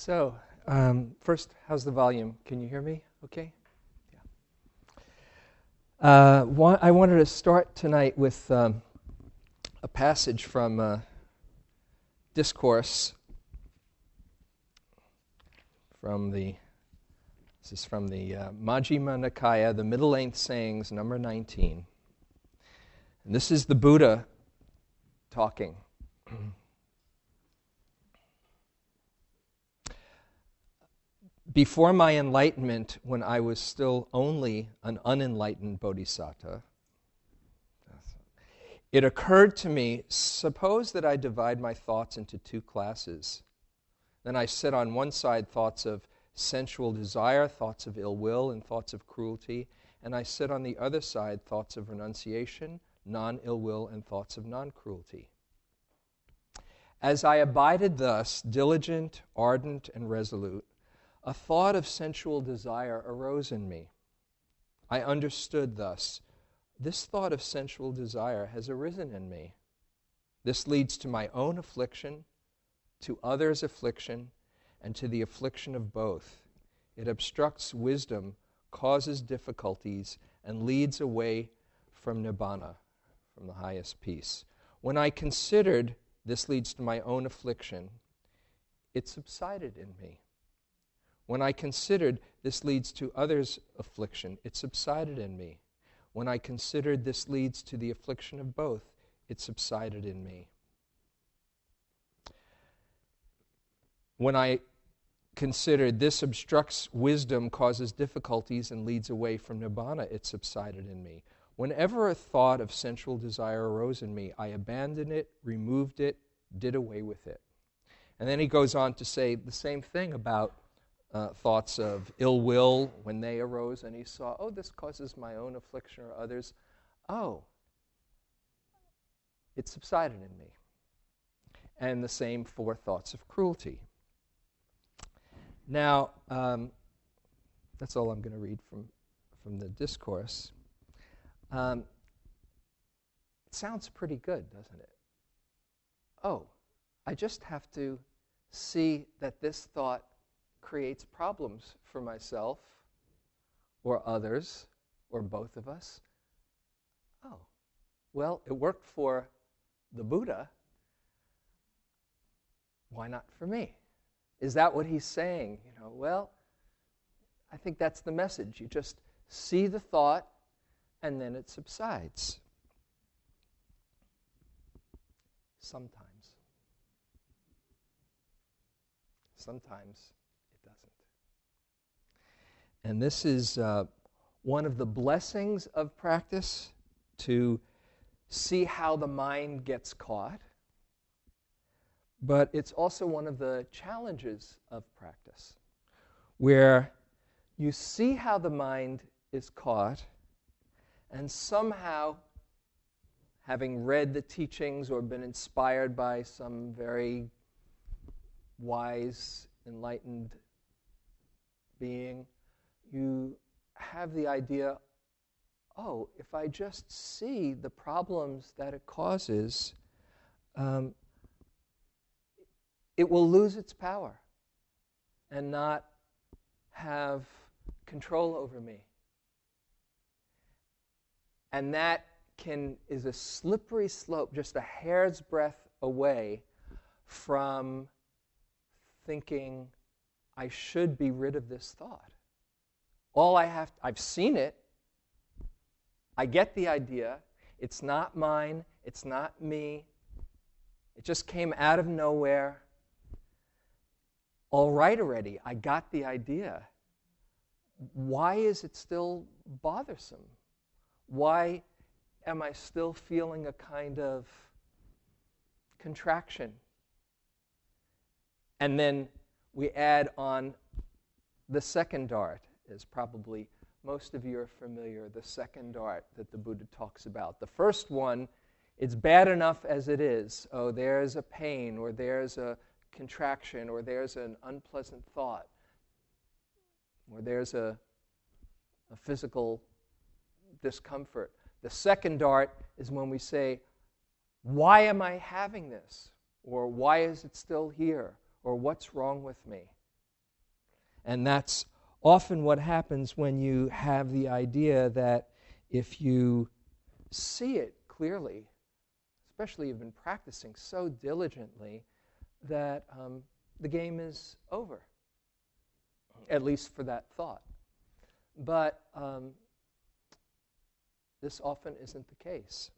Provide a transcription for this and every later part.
So, um, first, how's the volume? Can you hear me okay? Yeah. Uh, wa- I wanted to start tonight with um, a passage from uh, Discourse from the, this is from the uh, Majjhima Nikaya, the Middle Length Sayings, number 19. And this is the Buddha talking. before my enlightenment, when I was still only an unenlightened bodhisattva, it occurred to me suppose that I divide my thoughts into two classes. Then I set on one side thoughts of sensual desire, thoughts of ill will, and thoughts of cruelty, and I set on the other side thoughts of renunciation, non ill will, and thoughts of non cruelty. As I abided thus, diligent, ardent, and resolute, a thought of sensual desire arose in me. I understood thus this thought of sensual desire has arisen in me. This leads to my own affliction, to others' affliction, and to the affliction of both. It obstructs wisdom, causes difficulties, and leads away from nibbana, from the highest peace. When I considered this leads to my own affliction, it subsided in me. When I considered this leads to others' affliction, it subsided in me. When I considered this leads to the affliction of both, it subsided in me. When I considered this obstructs wisdom, causes difficulties, and leads away from nibbana, it subsided in me. Whenever a thought of sensual desire arose in me, I abandoned it, removed it, did away with it. And then he goes on to say the same thing about uh, thoughts of ill will when they arose, and he saw, oh, this causes my own affliction or others. Oh, it subsided in me. And the same for thoughts of cruelty. Now, um, that's all I'm going to read from, from the discourse. Um, it sounds pretty good, doesn't it? Oh, I just have to see that this thought creates problems for myself or others or both of us. Oh, well, it worked for the Buddha. Why not for me? Is that what he's saying? You know, well, I think that's the message. You just see the thought and then it subsides. Sometimes. Sometimes and this is uh, one of the blessings of practice to see how the mind gets caught. But it's also one of the challenges of practice, where you see how the mind is caught, and somehow, having read the teachings or been inspired by some very wise, enlightened being, you have the idea oh, if I just see the problems that it causes, um, it will lose its power and not have control over me. And that can is a slippery slope, just a hair's breadth away from thinking, I should be rid of this thought. All I have, I've seen it. I get the idea. It's not mine. It's not me. It just came out of nowhere. All right, already. I got the idea. Why is it still bothersome? Why am I still feeling a kind of contraction? And then we add on the second dart, is probably most of you are familiar, the second dart that the Buddha talks about. The first one, it's bad enough as it is. Oh, there's a pain, or there's a contraction, or there's an unpleasant thought, or there's a, a physical discomfort. The second dart is when we say, Why am I having this? Or why is it still here? Or what's wrong with me? And that's often what happens when you have the idea that if you see it clearly, especially you've been practicing so diligently, that um, the game is over, at least for that thought. But um, this often isn't the case.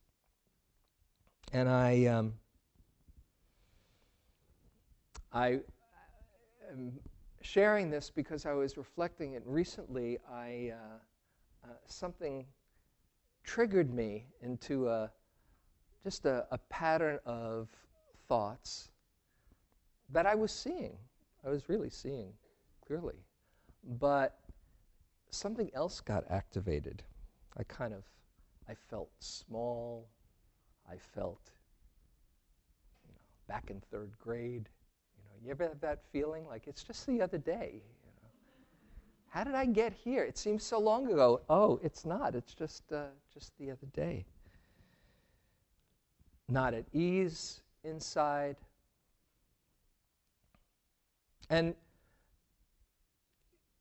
And I, um, I am sharing this because I was reflecting it recently. I uh, uh, something triggered me into a just a, a pattern of thoughts that I was seeing. I was really seeing clearly, but something else got activated. I kind of I felt small. I felt, you know, back in third grade. You ever have that feeling like it's just the other day? You know, how did I get here? It seems so long ago. Oh, it's not. It's just uh, just the other day. Not at ease inside. And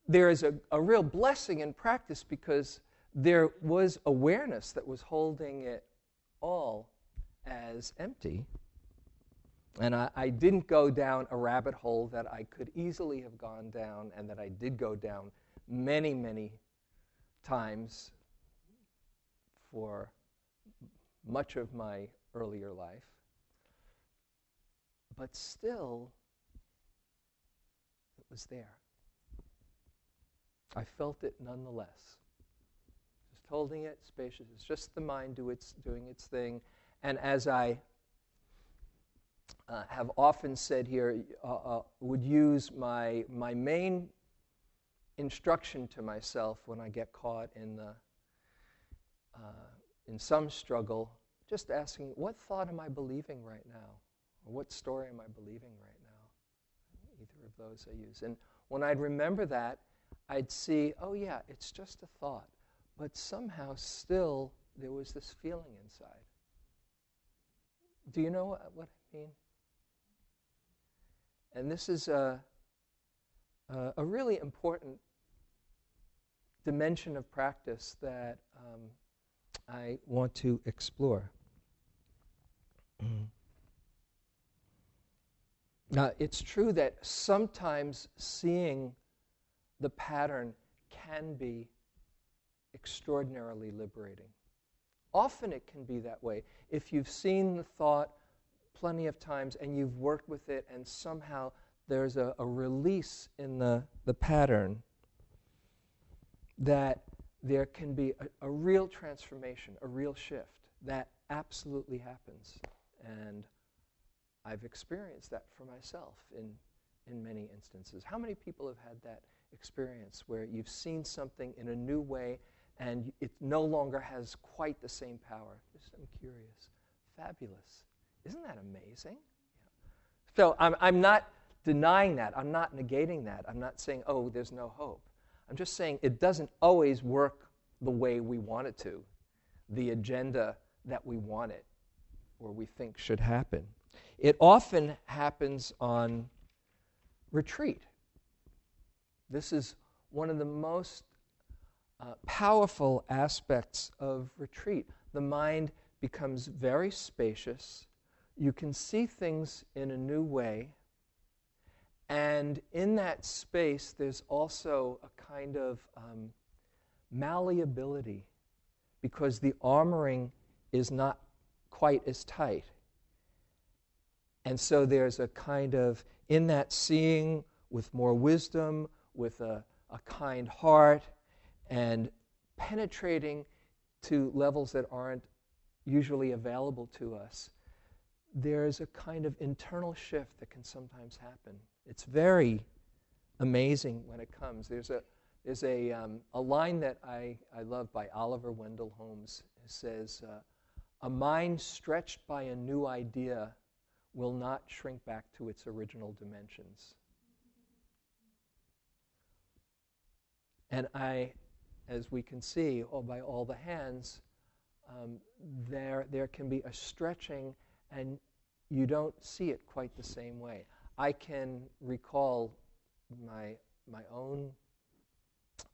there is a, a real blessing in practice because there was awareness that was holding it all as empty. And I, I, didn't go down a rabbit hole that I could easily have gone down and that I did go down many, many times for much of my earlier life. But still, it was there. I felt it nonetheless Just holding it, spacious. It's just the mind do its, doing its thing. And as I uh, have often said here, uh, uh, would use my, my main instruction to myself when I get caught in, the, uh, in some struggle, just asking, what thought am I believing right now? Or what story am I believing right now? Either of those I use. And when I'd remember that, I'd see, oh yeah, it's just a thought but somehow still there was this feeling inside. Do you know what, what I mean? And this is a, a, a really important dimension of practice that um, I want to explore. now, it's true that sometimes seeing the pattern can be extraordinarily liberating. Often it can be that way. If you've seen the thought plenty of times and you've worked with it, and somehow there's a, a release in the, the pattern, that there can be a, a real transformation, a real shift. That absolutely happens. And I've experienced that for myself in, in many instances. How many people have had that experience where you've seen something in a new way and it no longer has quite the same power. Just I'm curious. Fabulous. Isn't that amazing? Yeah. So I'm, I'm not denying that. I'm not negating that. I'm not saying, oh, there's no hope. I'm just saying it doesn't always work the way we want it to, the agenda that we want it or we think should happen. It often happens on retreat. This is one of the most uh, powerful aspects of retreat. The mind becomes very spacious. You can see things in a new way. And in that space, there's also a kind of um, malleability because the armoring is not quite as tight. And so there's a kind of, in that seeing with more wisdom, with a, a kind heart, and penetrating to levels that aren't usually available to us, there's a kind of internal shift that can sometimes happen. It's very amazing when it comes. There's a, there's a, um, a line that I, I love by Oliver Wendell Holmes. It says, uh, A mind stretched by a new idea will not shrink back to its original dimensions. And I, as we can see all by all the hands, um, there, there can be a stretching and you don't see it quite the same way. I can recall my, my own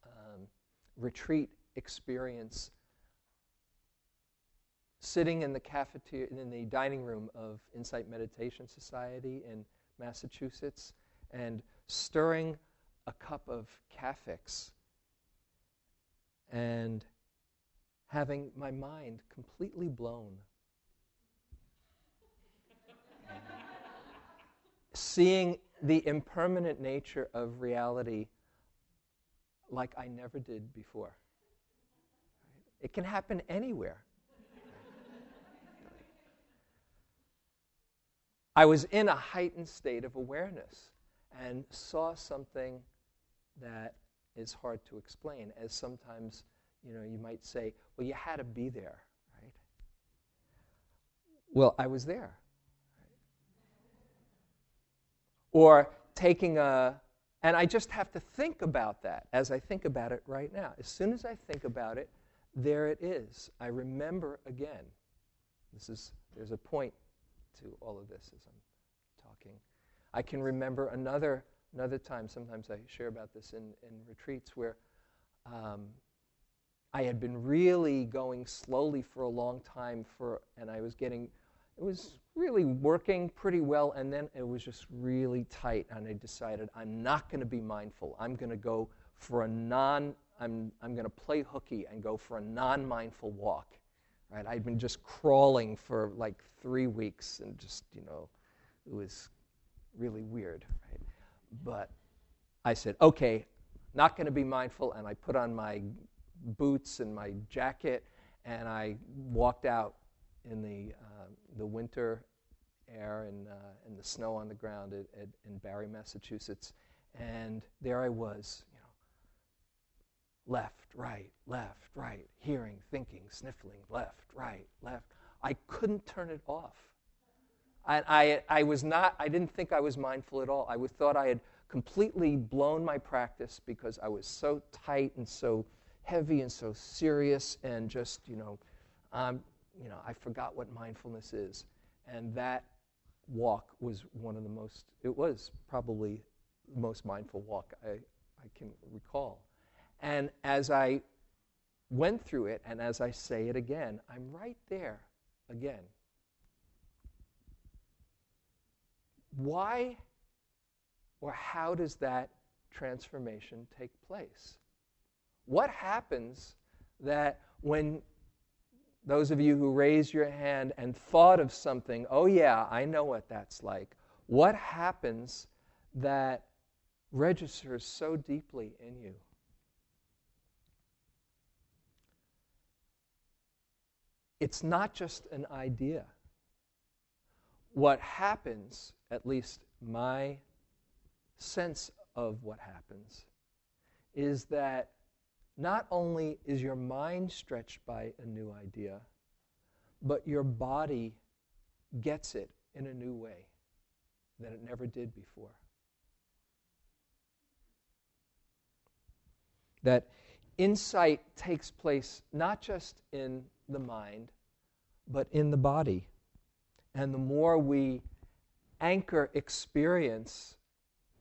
um, retreat experience sitting in the cafeteria, in the dining room of Insight Meditation Society in Massachusetts and stirring a cup of Cafix and having my mind completely blown. Seeing the impermanent nature of reality like I never did before. It can happen anywhere. I was in a heightened state of awareness and saw something that is hard to explain, as sometimes, you know, you might say, well, you had to be there, right? Well, I was there. Or taking a, and I just have to think about that as I think about it right now. As soon as I think about it, there it is. I remember again. This is, there's a point to all of this as I'm talking. I can remember another, another time, sometimes I share about this in, in retreats, where um, I had been really going slowly for a long time, for, and I was getting, it was really working pretty well, and then it was just really tight, and I decided I'm not going to be mindful. I'm going to go for a non, I'm, I'm going to play hooky and go for a non mindful walk. Right? I'd been just crawling for like three weeks and just, you know, it was really weird. Right? But I said, okay, not going to be mindful. And I put on my boots and my jacket and I walked out in the, uh, the winter air and, uh, and the snow on the ground at, at, in Barre, Massachusetts. And there I was, you know, left, right, left, right, hearing, thinking, sniffling, left, right, left. I couldn't turn it off. I, I, I was not, I didn't think I was mindful at all. I was, thought I had completely blown my practice because I was so tight and so heavy and so serious and just, you know, um, you know, I forgot what mindfulness is. And that walk was one of the most, it was probably the most mindful walk I, I can recall. And as I went through it, and as I say it again, I'm right there again. Why or how does that transformation take place? What happens that when those of you who raised your hand and thought of something, oh, yeah, I know what that's like, what happens that registers so deeply in you? it's not just an idea. What happens, at least my sense of what happens, is that not only is your mind stretched by a new idea, but your body gets it in a new way that it never did before. That insight takes place not just in the mind, but in the body. And the more we anchor experience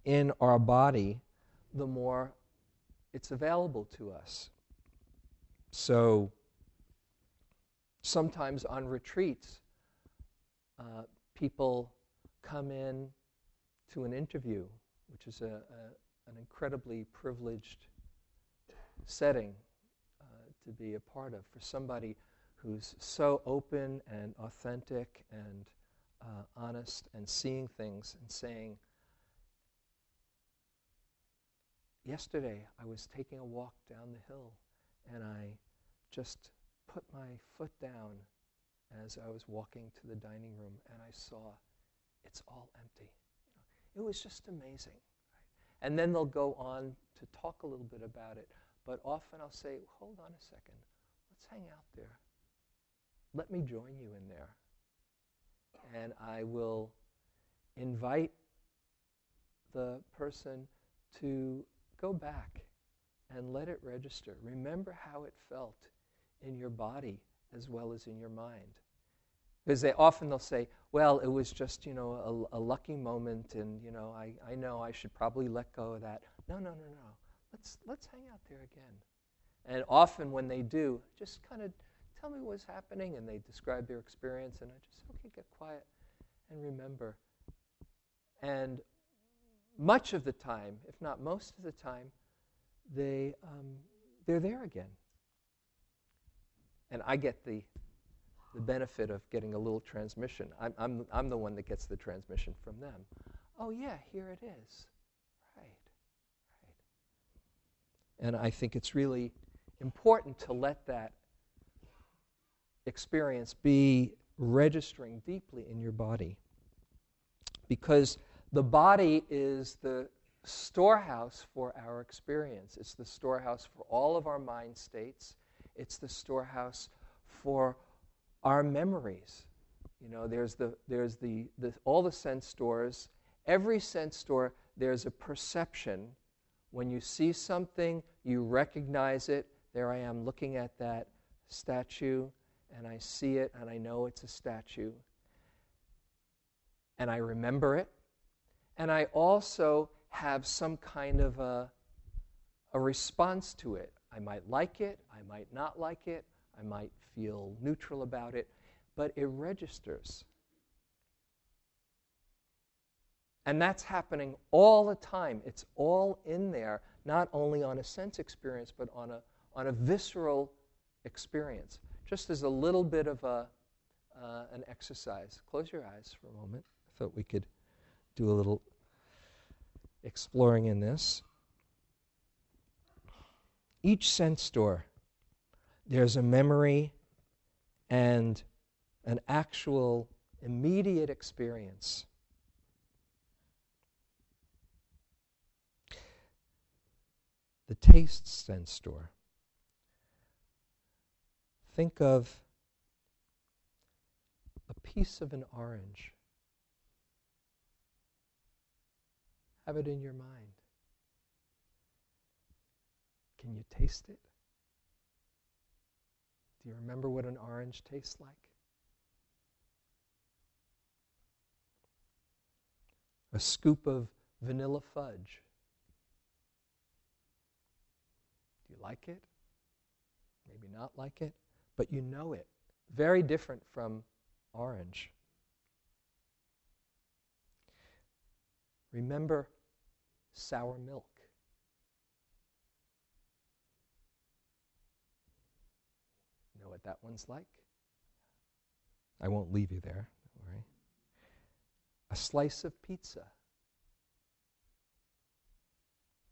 in our body, the more it's available to us. So sometimes on retreats, uh, people come in to an interview which is a, a an incredibly privileged setting uh, to be a part of for somebody who's so open and authentic and uh, honest and seeing things and saying, Yesterday I was taking a walk down the hill and I just put my foot down as I was walking to the dining room and I saw it's all empty. You know, it was just amazing. Right? And then they'll go on to talk a little bit about it, but often I'll say, hold on a second, let's hang out there. Let me join you in there. And I will invite the person to go back and let it register. Remember how it felt in your body as well as in your mind. Because they often they'll say, well, it was just, you know, a, a, lucky moment and, you know, I, I know I should probably let go of that. No, no, no, no. Let's, let's hang out there again. And often when they do, just kind of tell me what's happening and they describe their experience and I just, okay, get quiet and remember. And much of the time, if not most of the time, they, um, they're there again. And I get the, the benefit of getting a little transmission. I'm, I'm, I'm the one that gets the transmission from them. Oh, yeah, here it is. Right, right. And I think it's really important to let that experience be registering deeply in your body. Because the body is the storehouse for our experience. It's the storehouse for all of our mind states. It's the storehouse for our memories. You know, there's the there's the, the all the sense stores. Every sense store, there's a perception. When you see something, you recognize it. There I am looking at that statue, and I see it, and I know it's a statue. And I remember it. And I also have some kind of a, a response to it. I might like it, I might not like it, I might feel neutral about it, but it registers. And that's happening all the time. It's all in there, not only on a sense experience, but on a, on a visceral experience. Just as a little bit of a, uh, an exercise. Close your eyes for a moment. I thought we could do a little exploring in this. Each sense store, there's a memory and an actual immediate experience. The taste sense store. Think of a piece of an orange Have it in your mind. Can you taste it? Do you remember what an orange tastes like? A scoop of vanilla fudge. Do you like it? Maybe not like it, but you know it. Very different from orange. Remember sour milk. Know what that one's like? I won't leave you there, don't worry. A slice of pizza.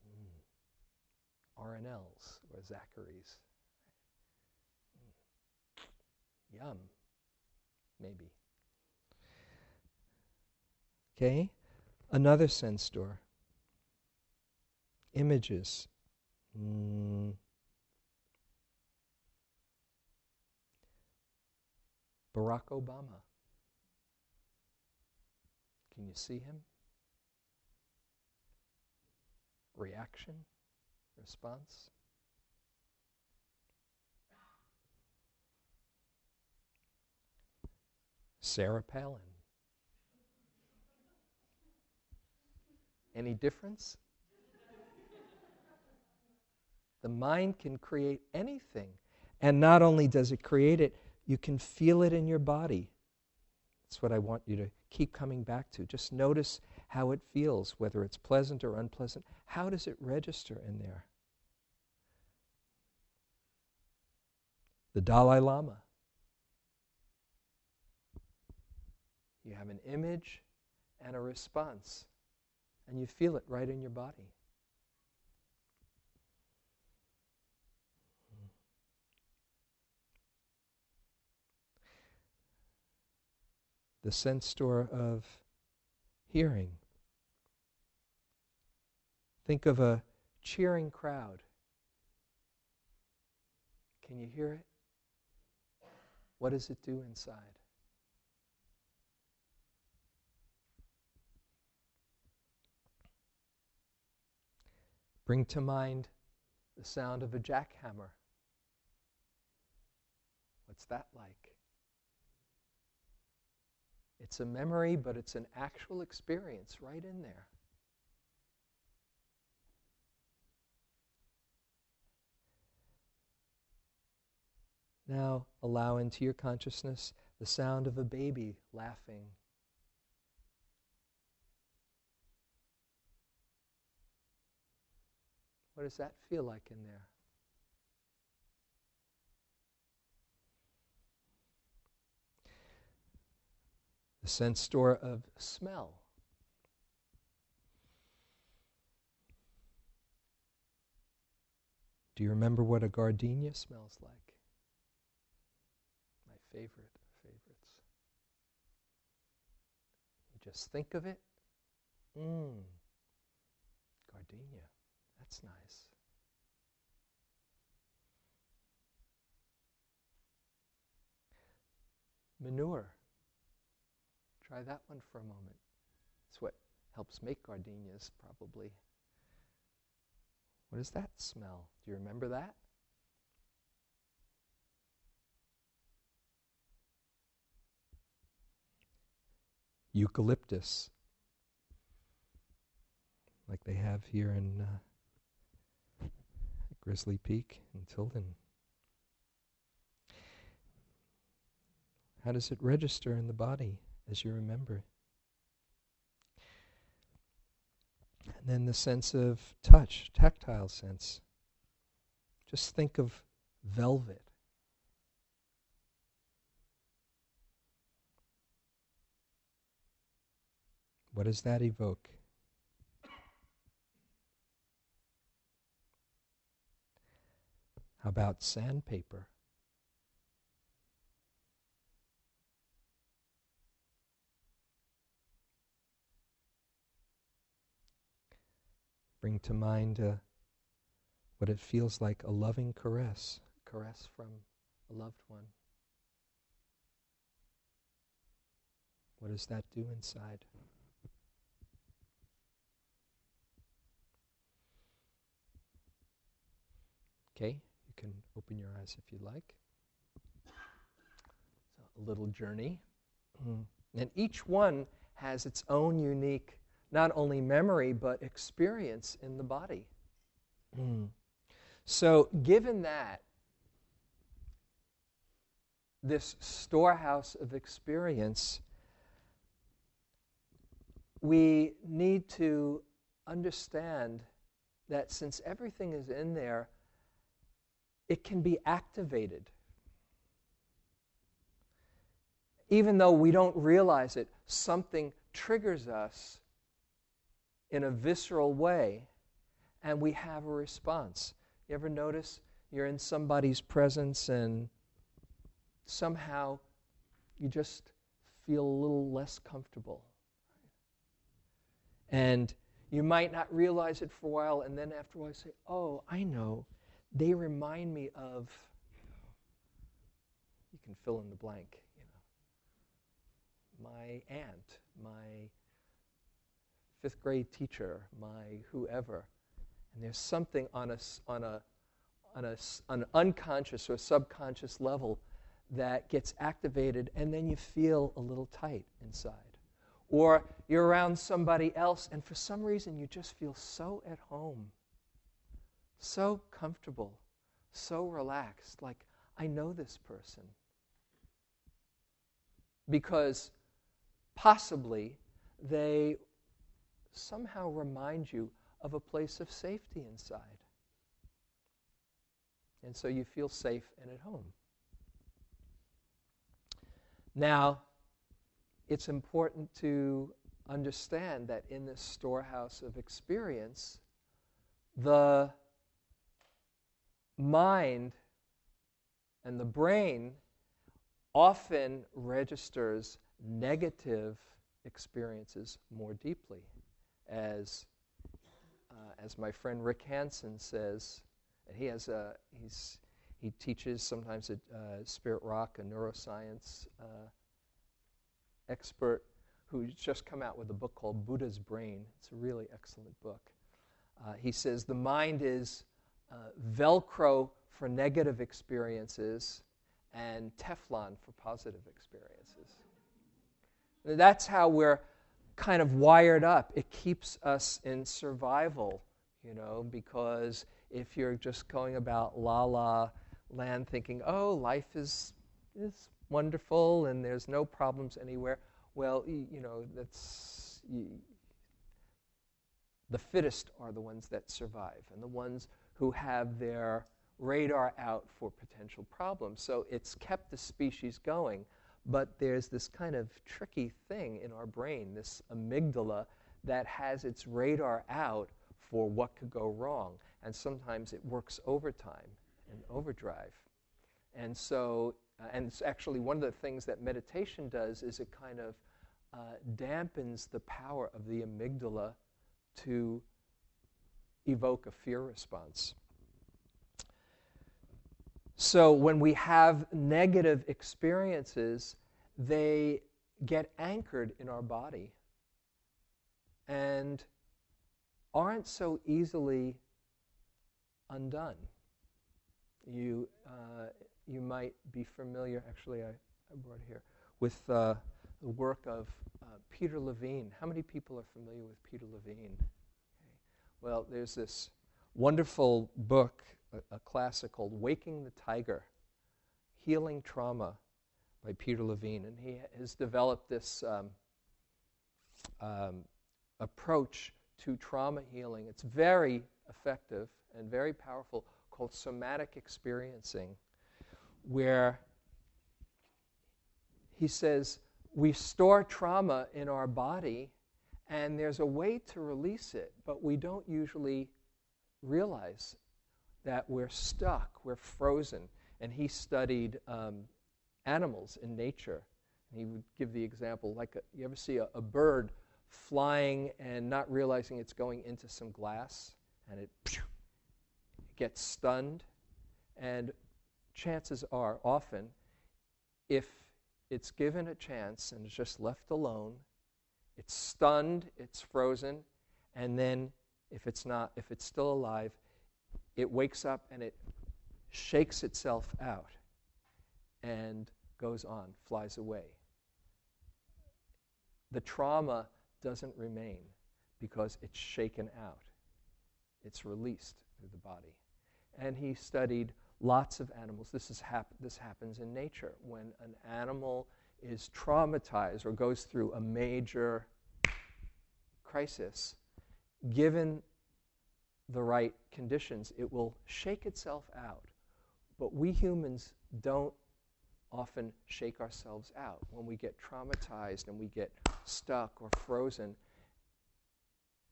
Mm. Arinell's or Zachary's. Mm. Yum. Maybe. Okay? Another sense store images. Mm. Barack Obama. Can you see him? Reaction? Response? Sarah Palin. Any difference? The mind can create anything. And not only does it create it, you can feel it in your body. That's what I want you to keep coming back to. Just notice how it feels, whether it's pleasant or unpleasant. How does it register in there? The Dalai Lama. You have an image and a response, and you feel it right in your body. The sense store of hearing. Think of a cheering crowd. Can you hear it? What does it do inside? Bring to mind the sound of a jackhammer. What's that like? It's a memory, but it's an actual experience right in there. Now allow into your consciousness the sound of a baby laughing. What does that feel like in there? The sense store of smell. Do you remember what a gardenia smells like? My favorite favorites. You just think of it. Mmm, gardenia. That's nice. Manure. Try that one for a moment. It's what helps make gardenias, probably. What does that smell? Do you remember that? Eucalyptus, like they have here in uh, Grizzly Peak in Tilden. How does it register in the body? As you remember. And then the sense of touch, tactile sense. Just think of velvet. What does that evoke? How about sandpaper? Bring to mind uh, what it feels like a loving caress, caress from a loved one. What does that do inside? Okay, you can open your eyes if you like. So, a little journey. Mm. And each one has its own unique not only memory, but experience in the body. Mm. So, given that, this storehouse of experience, we need to understand that since everything is in there, it can be activated. Even though we don't realize it, something triggers us in a visceral way, and we have a response. You ever notice you're in somebody's presence and somehow you just feel a little less comfortable? And you might not realize it for a while, and then after a while, say, Oh, I know. They remind me of, you can fill in the blank, you know, my aunt, my fifth grade teacher, my whoever. And there's something on a, on a, on, a, on an unconscious or subconscious level that gets activated, and then you feel a little tight inside. Or you're around somebody else, and for some reason you just feel so at home, so comfortable, so relaxed, like, I know this person. Because possibly they somehow remind you of a place of safety inside. And so you feel safe and at home. Now, it's important to understand that in this storehouse of experience, the mind and the brain often registers negative experiences more deeply. As, uh, as my friend Rick Hanson says, and he has a, he's, he teaches sometimes at uh, Spirit Rock, a neuroscience uh, expert who's just come out with a book called Buddha's Brain. It's a really excellent book. Uh, he says the mind is uh, Velcro for negative experiences and Teflon for positive experiences. That's how we're kind of wired up. It keeps us in survival, you know, because if you're just going about la la land thinking, oh, life is, is wonderful and there's no problems anywhere, well, you know, that's. The fittest are the ones that survive and the ones who have their radar out for potential problems. So it's kept the species going, but there's this kind of tricky thing in our brain, this amygdala, that has its radar out for what could go wrong. And sometimes it works overtime and overdrive. And so, uh, and it's actually one of the things that meditation does is it kind of uh, dampens the power of the amygdala to evoke a fear response. So when we have negative experiences, they get anchored in our body and aren't so easily undone. You, uh, you might be familiar, actually, I, I brought here, with uh, the work of uh, Peter Levine. How many people are familiar with Peter Levine? Okay. Well, there's this wonderful book a, a classic called Waking the Tiger Healing Trauma by Peter Levine. And he has developed this um, um, approach to trauma healing. It's very effective and very powerful, called somatic experiencing, where he says we store trauma in our body and there's a way to release it, but we don't usually realize that we're stuck, we're frozen. And he studied um, animals in nature. And he would give the example like a, you ever see a, a, bird flying and not realizing it's going into some glass and it, it gets stunned? And chances are, often, if it's given a chance and it's just left alone, it's stunned, it's frozen, and then if it's not, if it's still alive, it wakes up and it shakes itself out and goes on, flies away. The trauma doesn't remain because it's shaken out, it's released through the body. And he studied lots of animals. This, is hap- this happens in nature. When an animal is traumatized or goes through a major crisis, given the right conditions, it will shake itself out. But we humans don't often shake ourselves out. When we get traumatized and we get stuck or frozen,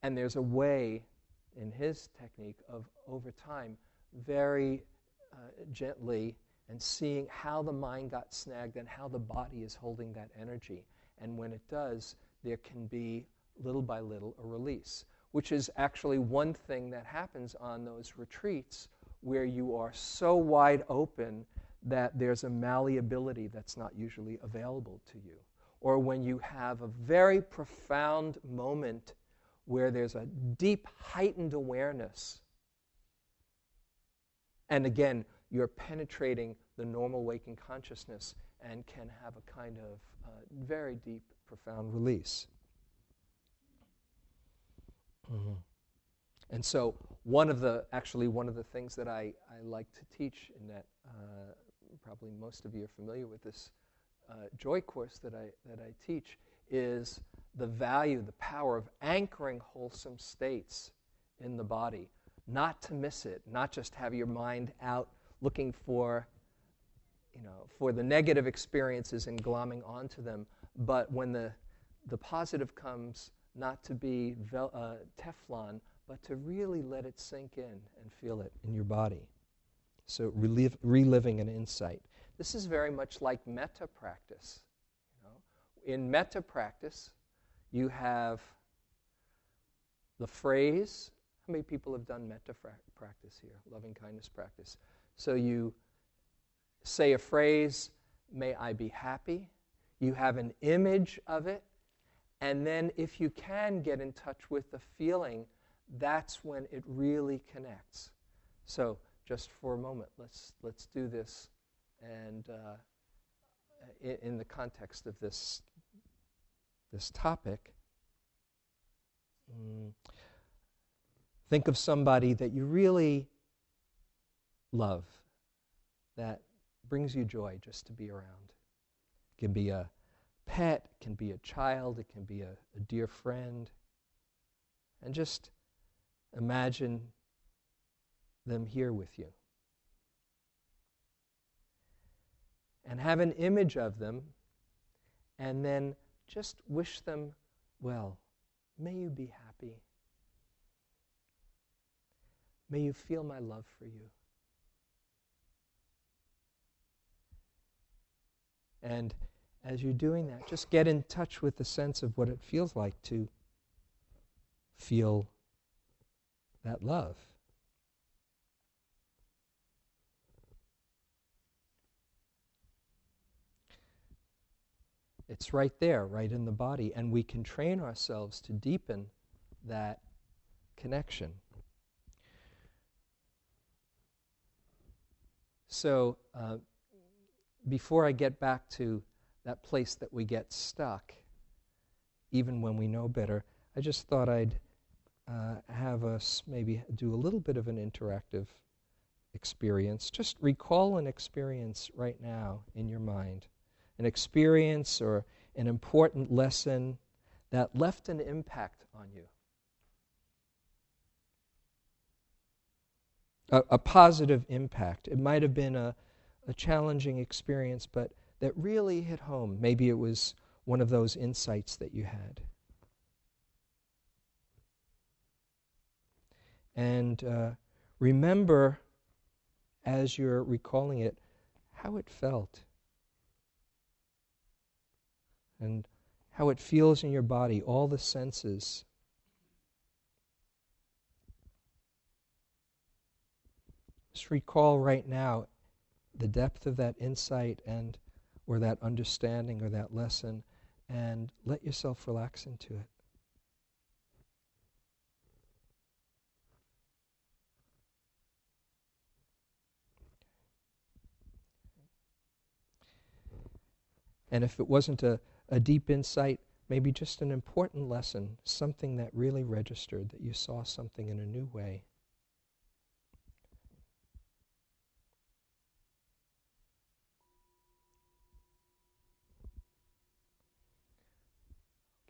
and there's a way in his technique of over time, very uh, gently and seeing how the mind got snagged and how the body is holding that energy. And when it does, there can be little by little a release which is actually one thing that happens on those retreats where you are so wide open that there's a malleability that's not usually available to you. Or when you have a very profound moment where there's a deep, heightened awareness. And again, you're penetrating the normal waking consciousness and can have a kind of uh, very deep, profound release. Mm-hmm. And so, one of the actually one of the things that I, I like to teach, in that uh, probably most of you are familiar with this uh, joy course that I that I teach, is the value, the power of anchoring wholesome states in the body, not to miss it, not just have your mind out looking for, you know, for the negative experiences and glomming onto them, but when the, the positive comes, not to be uh, Teflon, but to really let it sink in and feel it in your body. So reliving an insight. This is very much like metta practice. You know? In metta practice, you have the phrase. How many people have done metta fra- practice here? Loving kindness practice. So you say a phrase, may I be happy. You have an image of it. And then, if you can get in touch with the feeling, that's when it really connects. So, just for a moment, let's, let's do this and uh, in, in the context of this, this topic. Mm. Think of somebody that you really love, that brings you joy just to be around. It can be a pet, it can be a child, it can be a, a dear friend. And just imagine them here with you. And have an image of them, and then just wish them well. May you be happy. May you feel my love for you. And as you're doing that, just get in touch with the sense of what it feels like to feel that love. It's right there, right in the body, and we can train ourselves to deepen that connection. So, uh, before I get back to that place that we get stuck, even when we know better, I just thought I'd uh, have us maybe do a little bit of an interactive experience. Just recall an experience right now in your mind, an experience or an important lesson that left an impact on you. A, a positive impact. It might have been a, a challenging experience, but that really hit home. Maybe it was one of those insights that you had. And uh, remember, as you're recalling it, how it felt and how it feels in your body, all the senses. Just recall right now the depth of that insight and or that understanding or that lesson and let yourself relax into it. And if it wasn't a, a deep insight, maybe just an important lesson, something that really registered, that you saw something in a new way.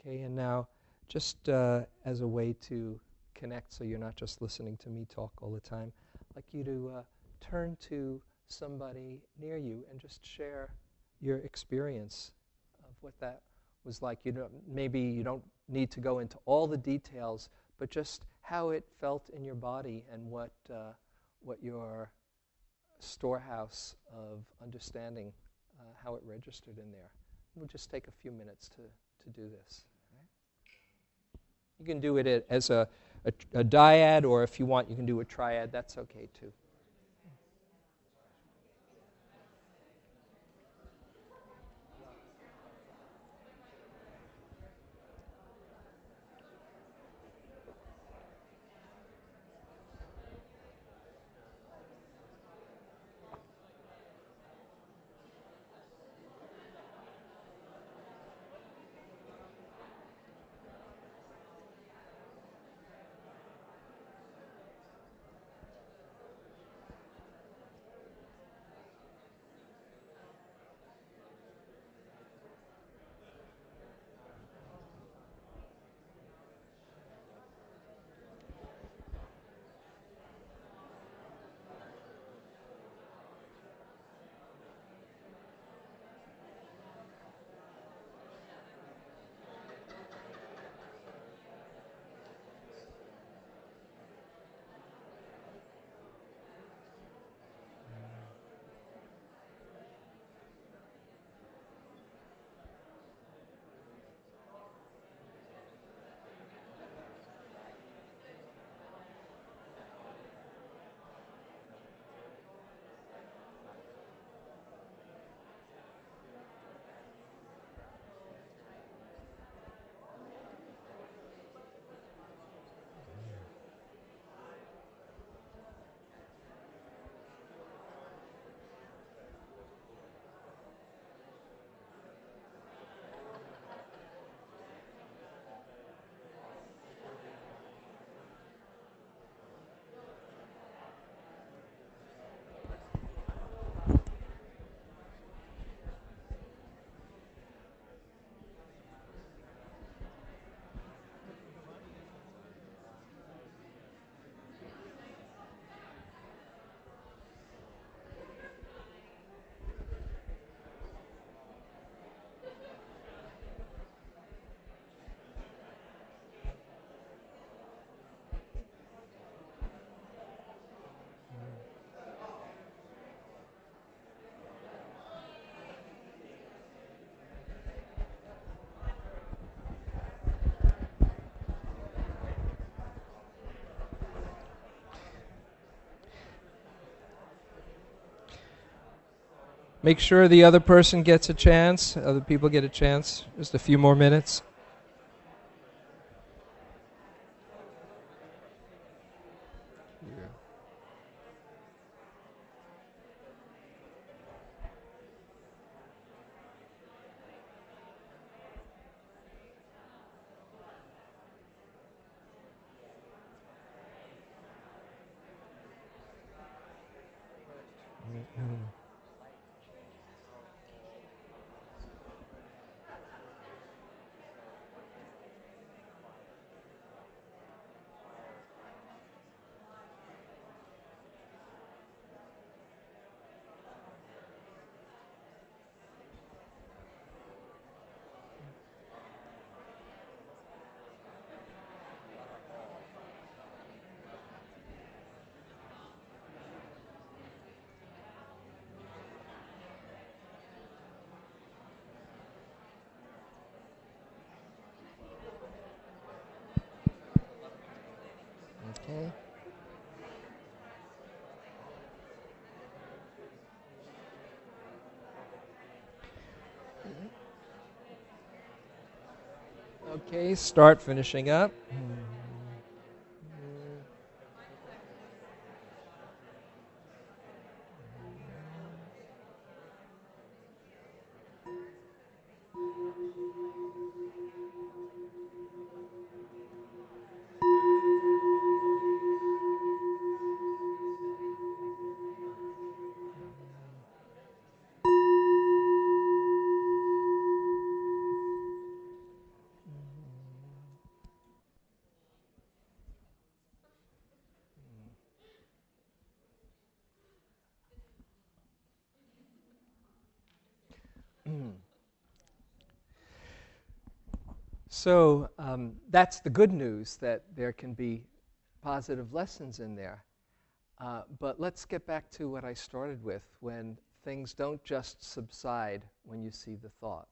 Okay, and now just uh, as a way to connect so you're not just listening to me talk all the time, I'd like you to uh, turn to somebody near you and just share your experience of what that was like. You don't, maybe you don't need to go into all the details, but just how it felt in your body and what, uh, what your storehouse of understanding, uh, how it registered in there. We'll just take a few minutes to, to do this. You can do it as a, a, a dyad, or if you want, you can do a triad. That's okay too. Make sure the other person gets a chance, other people get a chance. Just a few more minutes. Okay. Okay, start finishing up. So um, that's the good news that there can be positive lessons in there. Uh, but let's get back to what I started with when things don't just subside when you see the thought.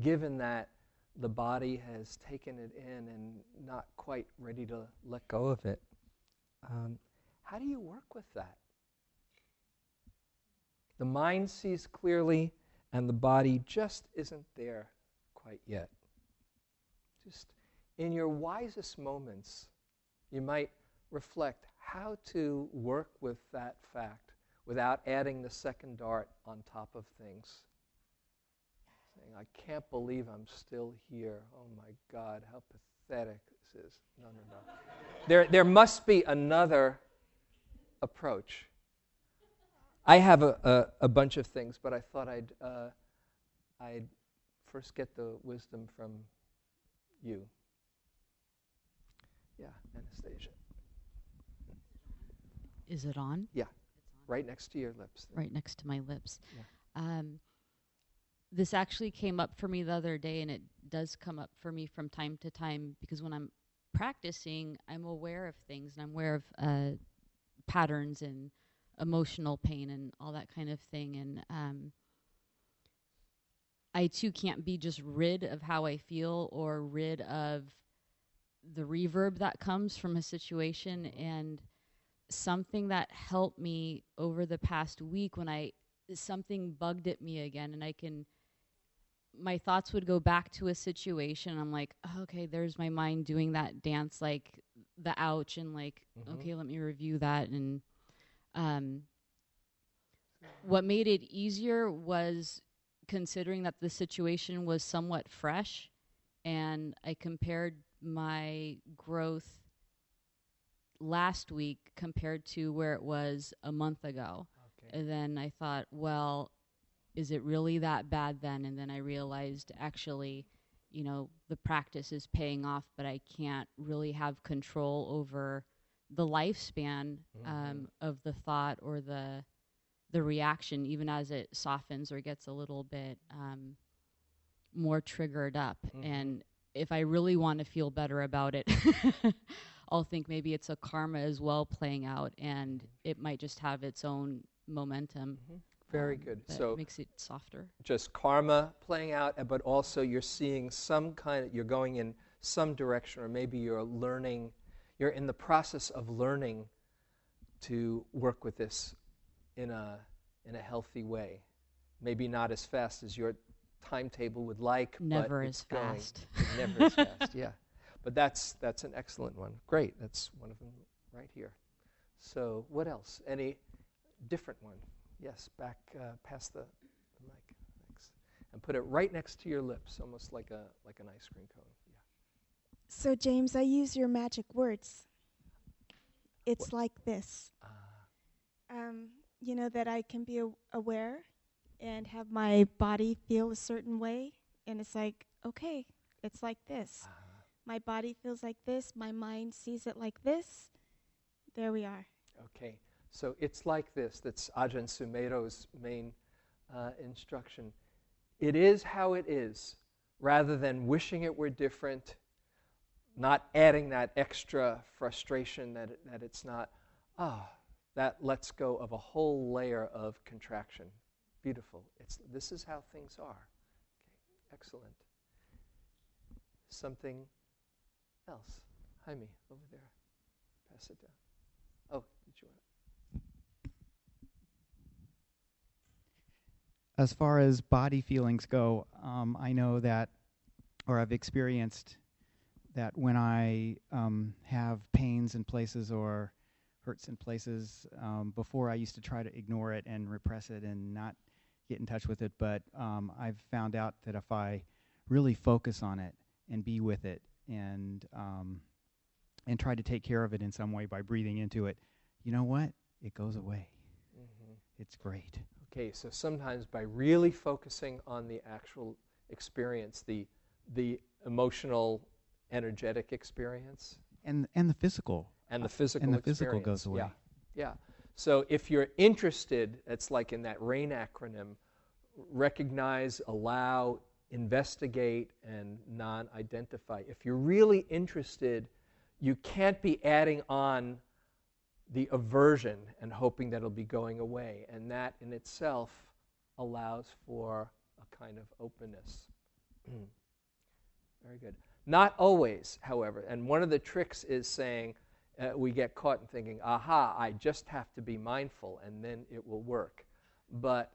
Given that the body has taken it in and not quite ready to let go of it, um, how do you work with that? The mind sees clearly, and the body just isn't there quite yet. Just in your wisest moments, you might reflect how to work with that fact without adding the second dart on top of things. Saying, I can't believe I'm still here. Oh my God, how pathetic this is. No, no, no. there, there must be another approach. I have a, a, a, bunch of things, but I thought I'd, uh, I'd first get the wisdom from you. Yeah, Anastasia. Is it on? Yeah, On. right next to your lips. Right next to my lips. Yeah. Um, this actually came up for me the other day, and it does come up for me from time to time because when I'm practicing, I'm aware of things and I'm aware of uh, patterns and emotional pain and all that kind of thing. And um, I too can't be just rid of how I feel or rid of the reverb that comes from a situation. And something that helped me over the past week when I something bugged at me again and I can my thoughts would go back to a situation. I'm like oh, okay there's my mind doing that dance like the ouch and like mm-hmm. okay let me review that. And um what made it easier was considering that the situation was somewhat fresh and I compared my growth last week compared to where it was a month ago. Okay. And then I thought, well, is it really that bad then? And then I realized actually, you know, the practice is paying off, but I can't really have control over the lifespan mm-hmm. um, of the thought or the the reaction, even as it softens or gets a little bit um, more triggered up. Mm-hmm. And if I really want to feel better about it, I'll think maybe it's a karma as well playing out, and it might just have its own momentum. Mm-hmm. Very um, good. So makes it softer. Just karma playing out, but also you're seeing some kind. Of, you're going in some direction, or maybe you're learning. You're in the process of learning to work with this in a, in a healthy way. maybe not as fast as your timetable would like. Never but as fast. Never as fast, yeah. But that's, that's an excellent one. Great, that's one of them right here. So, what else? Any different one? Yes, back uh, past the, the mic. Thanks. And put it right next to your lips, almost like a like an ice cream cone. Yeah. So, James, I use your magic words. It's What? like this. Uh, Um, you know, that I can be a- aware and have my body feel a certain way. And it's like, okay, it's like this. uh, My body feels like this. My mind sees it like this. There we are. Okay, so it's like this. That's Ajahn Sumedho's main uh, instruction. It is how it is, rather than wishing it were different, not adding that extra frustration that, it, that it's not. Ah, that lets go of a whole layer of contraction. Beautiful. It's, this is how things are. Okay, excellent. Something else. Jaime, over there. Pass it down. Oh, did you want as far as body feelings go, um, I know that, or I've experienced that when I um, have pains in places or hurts in places, um, before I used to try to ignore it and repress it and not get in touch with it. But um, I've found out that if I really focus on it and be with it and um, and try to take care of it in some way by breathing into it, you know what? It goes away. Mm-hmm. It's great. Okay, so sometimes by really focusing on the actual experience, the the emotional, energetic experience, And and the physical and the physical and the physical goes away. Yeah, yeah. So if you're interested, it's like in that RAIN acronym: recognize, allow, investigate, and non-identify. If you're really interested, you can't be adding on the aversion and hoping that it'll be going away, and that in itself allows for a kind of openness. Very good. Not always, however, and one of the tricks is saying uh, we get caught in thinking, aha, I just have to be mindful and then it will work. But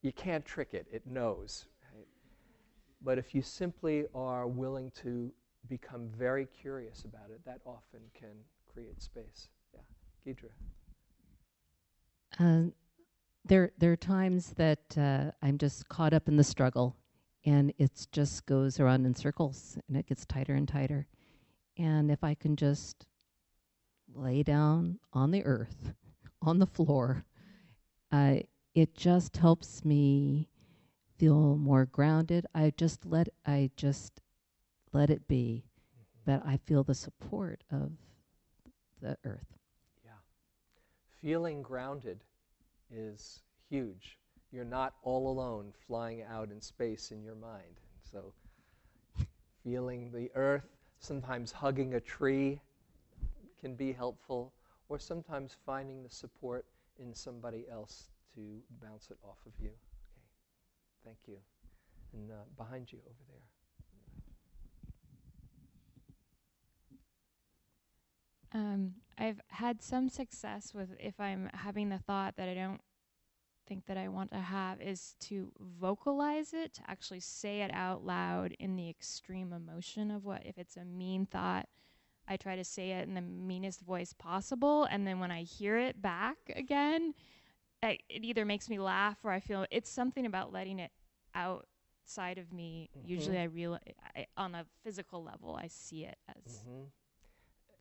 you can't trick it, it knows. Right? But if you simply are willing to become very curious about it, that often can create space. Yeah. Gidra. Uh, there, there are times that uh, I'm just caught up in the struggle, and it just goes around in circles, and it gets tighter and tighter. And if I can just lay down on the earth, on the floor, uh, it just helps me feel more grounded. I just let, I just let it be, that I feel the support of the earth. Yeah. Feeling grounded is huge. You're not all alone flying out in space in your mind. So, feeling the earth, sometimes hugging a tree can be helpful, or sometimes finding the support in somebody else to bounce it off of you. Okay. Thank you. And uh, behind you over there. Um, I've had some success with if I'm having the thought that I don't think that I want to have is to vocalize it, to actually say it out loud in the extreme emotion of what if it's a mean thought, I try to say it in the meanest voice possible and then when I hear it back again, I, it either makes me laugh or I feel it's something about letting it outside of me. Mhm. Usually I real I, on a physical level I see it as Mhm.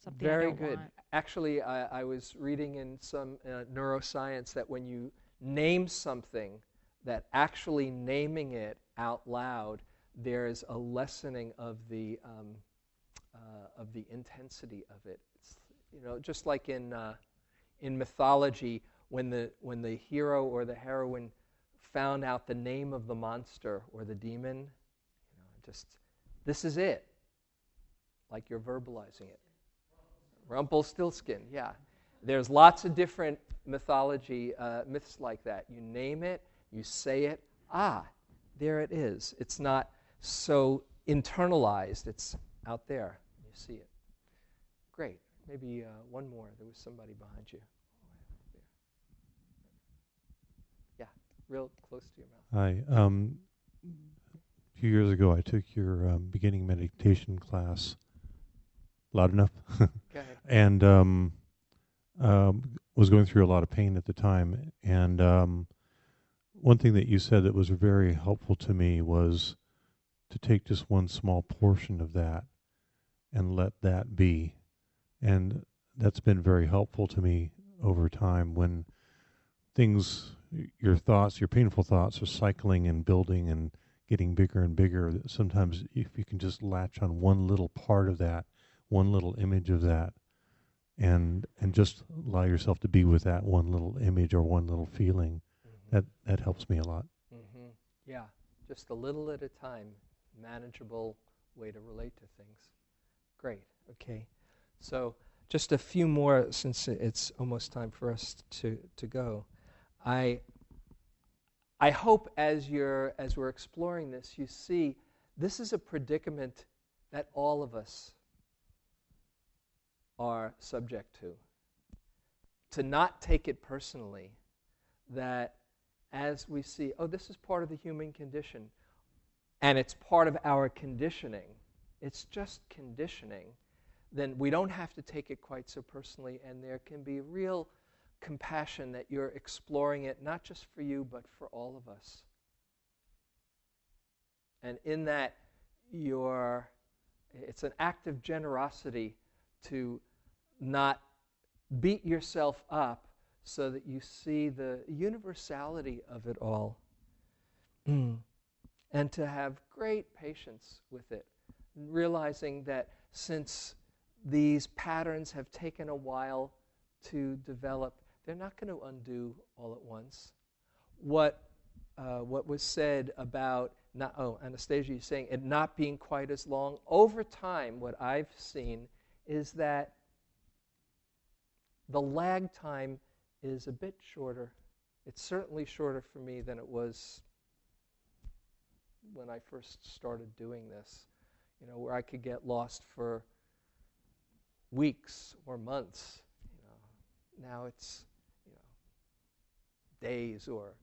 something Very good. want. Actually, I, I was reading in some uh, neuroscience that when you name something, that actually naming it out loud, there's a lessening of the um, uh, of the intensity of it. It's, you know, just like in uh, in mythology, when the when the hero or the heroine found out the name of the monster or the demon, you know, just this is it. Like you're verbalizing it. Rumpelstiltskin, yeah. There's lots of different mythology, uh, myths like that. You name it, you say it, ah, there it is. It's not so internalized, it's out there. You see it. Great. Maybe uh, one more. There was somebody behind you. Yeah, real close to your mouth. Hi. Um, a few years ago, I took your um, beginning meditation class. Loud enough? Go ahead. and um, um, was going through a lot of pain at the time. And um, one thing that you said that was very helpful to me was to take just one small portion of that and let that be. And that's been very helpful to me over time when things, your thoughts, your painful thoughts are cycling and building and getting bigger and bigger. Sometimes if you can just latch on one little part of that, one little image of that, and and just allow yourself to be with that one little image or one little feeling, Mm-hmm. that that helps me a lot. hmm Yeah, just a little at a time, manageable way to relate to things. Great. Okay. So just a few more since it's almost time for us to, to go. I I hope as you're as we're exploring this, you see this is a predicament that all of us are subject to. To not take it personally, that as we see, oh, this is part of the human condition, and it's part of our conditioning, it's just conditioning, then we don't have to take it quite so personally, and there can be real compassion that you're exploring it not just for you, but for all of us. And in that, you're, it's an act of generosity to not beat yourself up so that you see the universality of it all. and to have great patience with it, realizing that since these patterns have taken a while to develop, they're not going to undo all at once. What, uh, what was said about, not, oh, Anastasia, you're saying it not being quite as long, over time, what I've seen is that the lag time is a bit shorter. It's certainly shorter for me than it was when I first started doing this, you know, where I could get lost for weeks or months. You know, now it's you know days or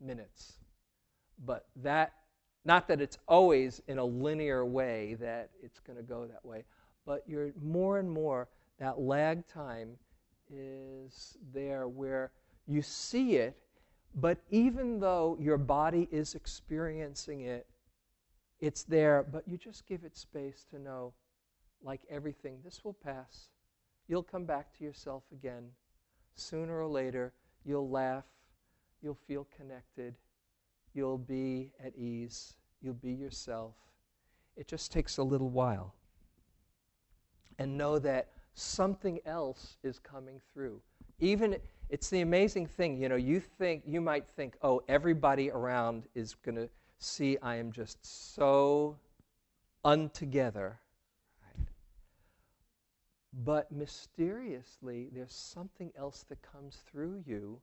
minutes. But that, not that it's always in a linear way that it's going to go that way, but you're more and more that lag time is there where you see it, but even though your body is experiencing it, it's there, but you just give it space to know, like everything, this will pass. You'll come back to yourself again. Sooner or later, you'll laugh, you'll feel connected, you'll be at ease, you'll be yourself. It just takes a little while. And know that something else is coming through. Even it's the amazing thing, you know, you think you might think, "Oh, everybody around is going to see I am just so untogether." But mysteriously, there's something else that comes through you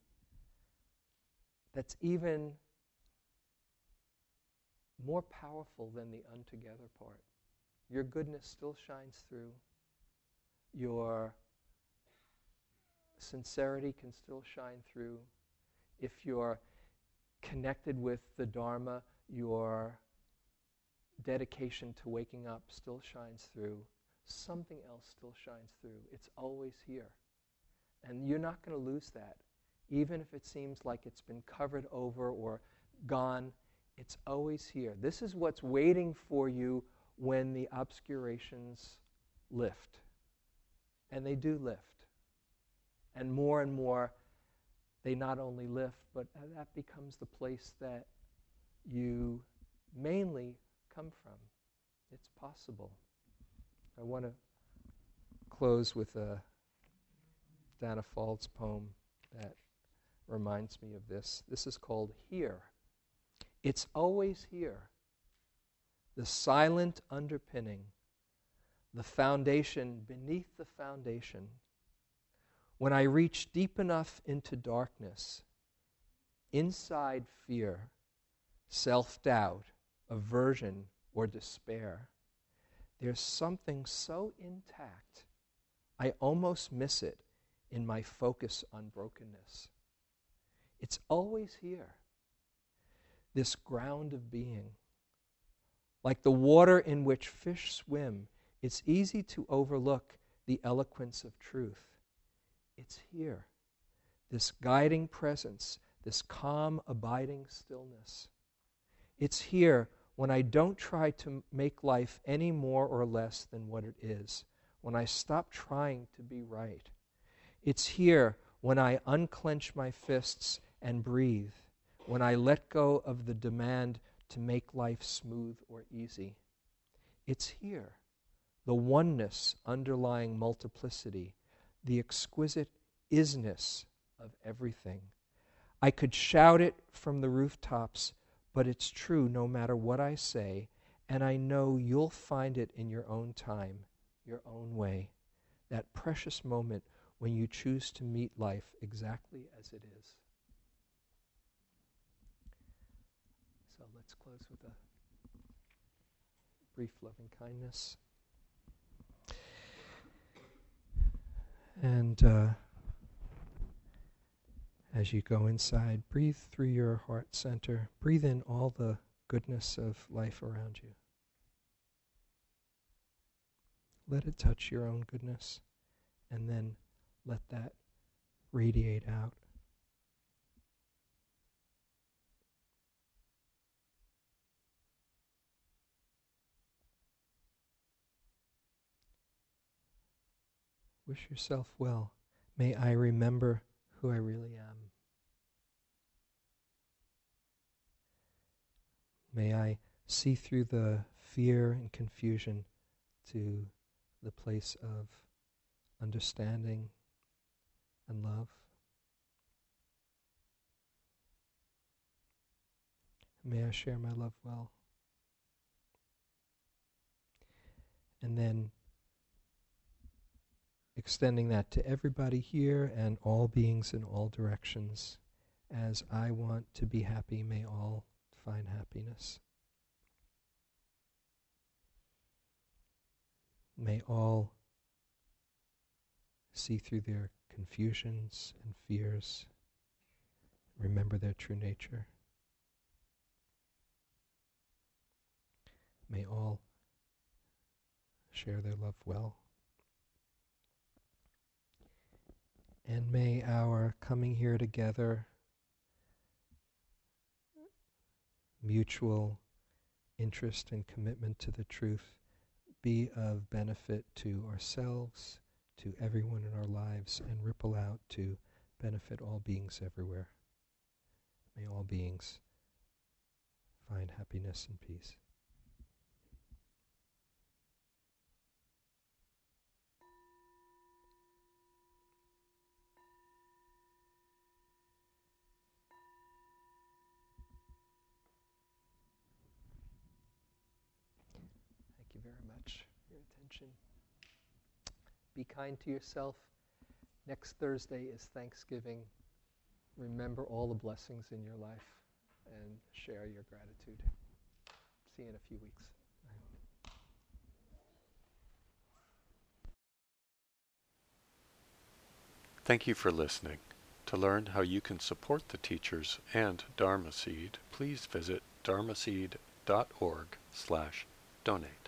that's even more powerful than the untogether part. Your goodness still shines through your sincerity can still shine through. If you're connected with the Dharma, your dedication to waking up still shines through. Something else still shines through. It's always here. And you're not going to lose that. Even if it seems like it's been covered over or gone, it's always here. This is what's waiting for you when the obscurations lift. And they do lift. And more and more, they not only lift, but that becomes the place that you mainly come from. It's possible. I want to close with a Danna Faulds poem that reminds me of this. This is called Here. It's always here. The silent underpinning the foundation beneath the foundation. When I reach deep enough into darkness, inside fear, self doubt, aversion, or despair, there's something so intact, I almost miss it in my focus on brokenness. It's always here. This ground of being. Like the water in which fish swim, it's easy to overlook the eloquence of truth. It's here. This guiding presence, this calm, abiding stillness. It's here when I don't try to make life any more or less than what it is, when I stop trying to be right. It's here when I unclench my fists and breathe, when I let go of the demand to make life smooth or easy. It's here, the oneness underlying multiplicity, the exquisite isness of everything. I could shout it from the rooftops, but it's true no matter what I say, and I know you'll find it in your own time, your own way, that precious moment when you choose to meet life exactly as it is. So let's close with a brief loving kindness. And uh, as you go inside, breathe through your heart center. Breathe in all the goodness of life around you. Let it touch your own goodness, and then let that radiate out. Wish yourself well. May I remember who I really am. May I see through the fear and confusion to the place of understanding and love. May I share my love well. And then extending that to everybody here and all beings in all directions. As I want to be happy, may all find happiness. May all see through their confusions and fears, remember their true nature. May all share their love well. And may our coming here together, mutual interest and commitment to the truth, be of benefit to ourselves, to everyone in our lives, and ripple out to benefit all beings everywhere. May all beings find happiness and peace. Be kind to yourself. Next Thursday is Thanksgiving. Remember all the blessings in your life and share your gratitude. See you in a few weeks. Thank you for listening. To learn how you can support the teachers and Dharma Seed, please visit dharmaseed.org slash donate.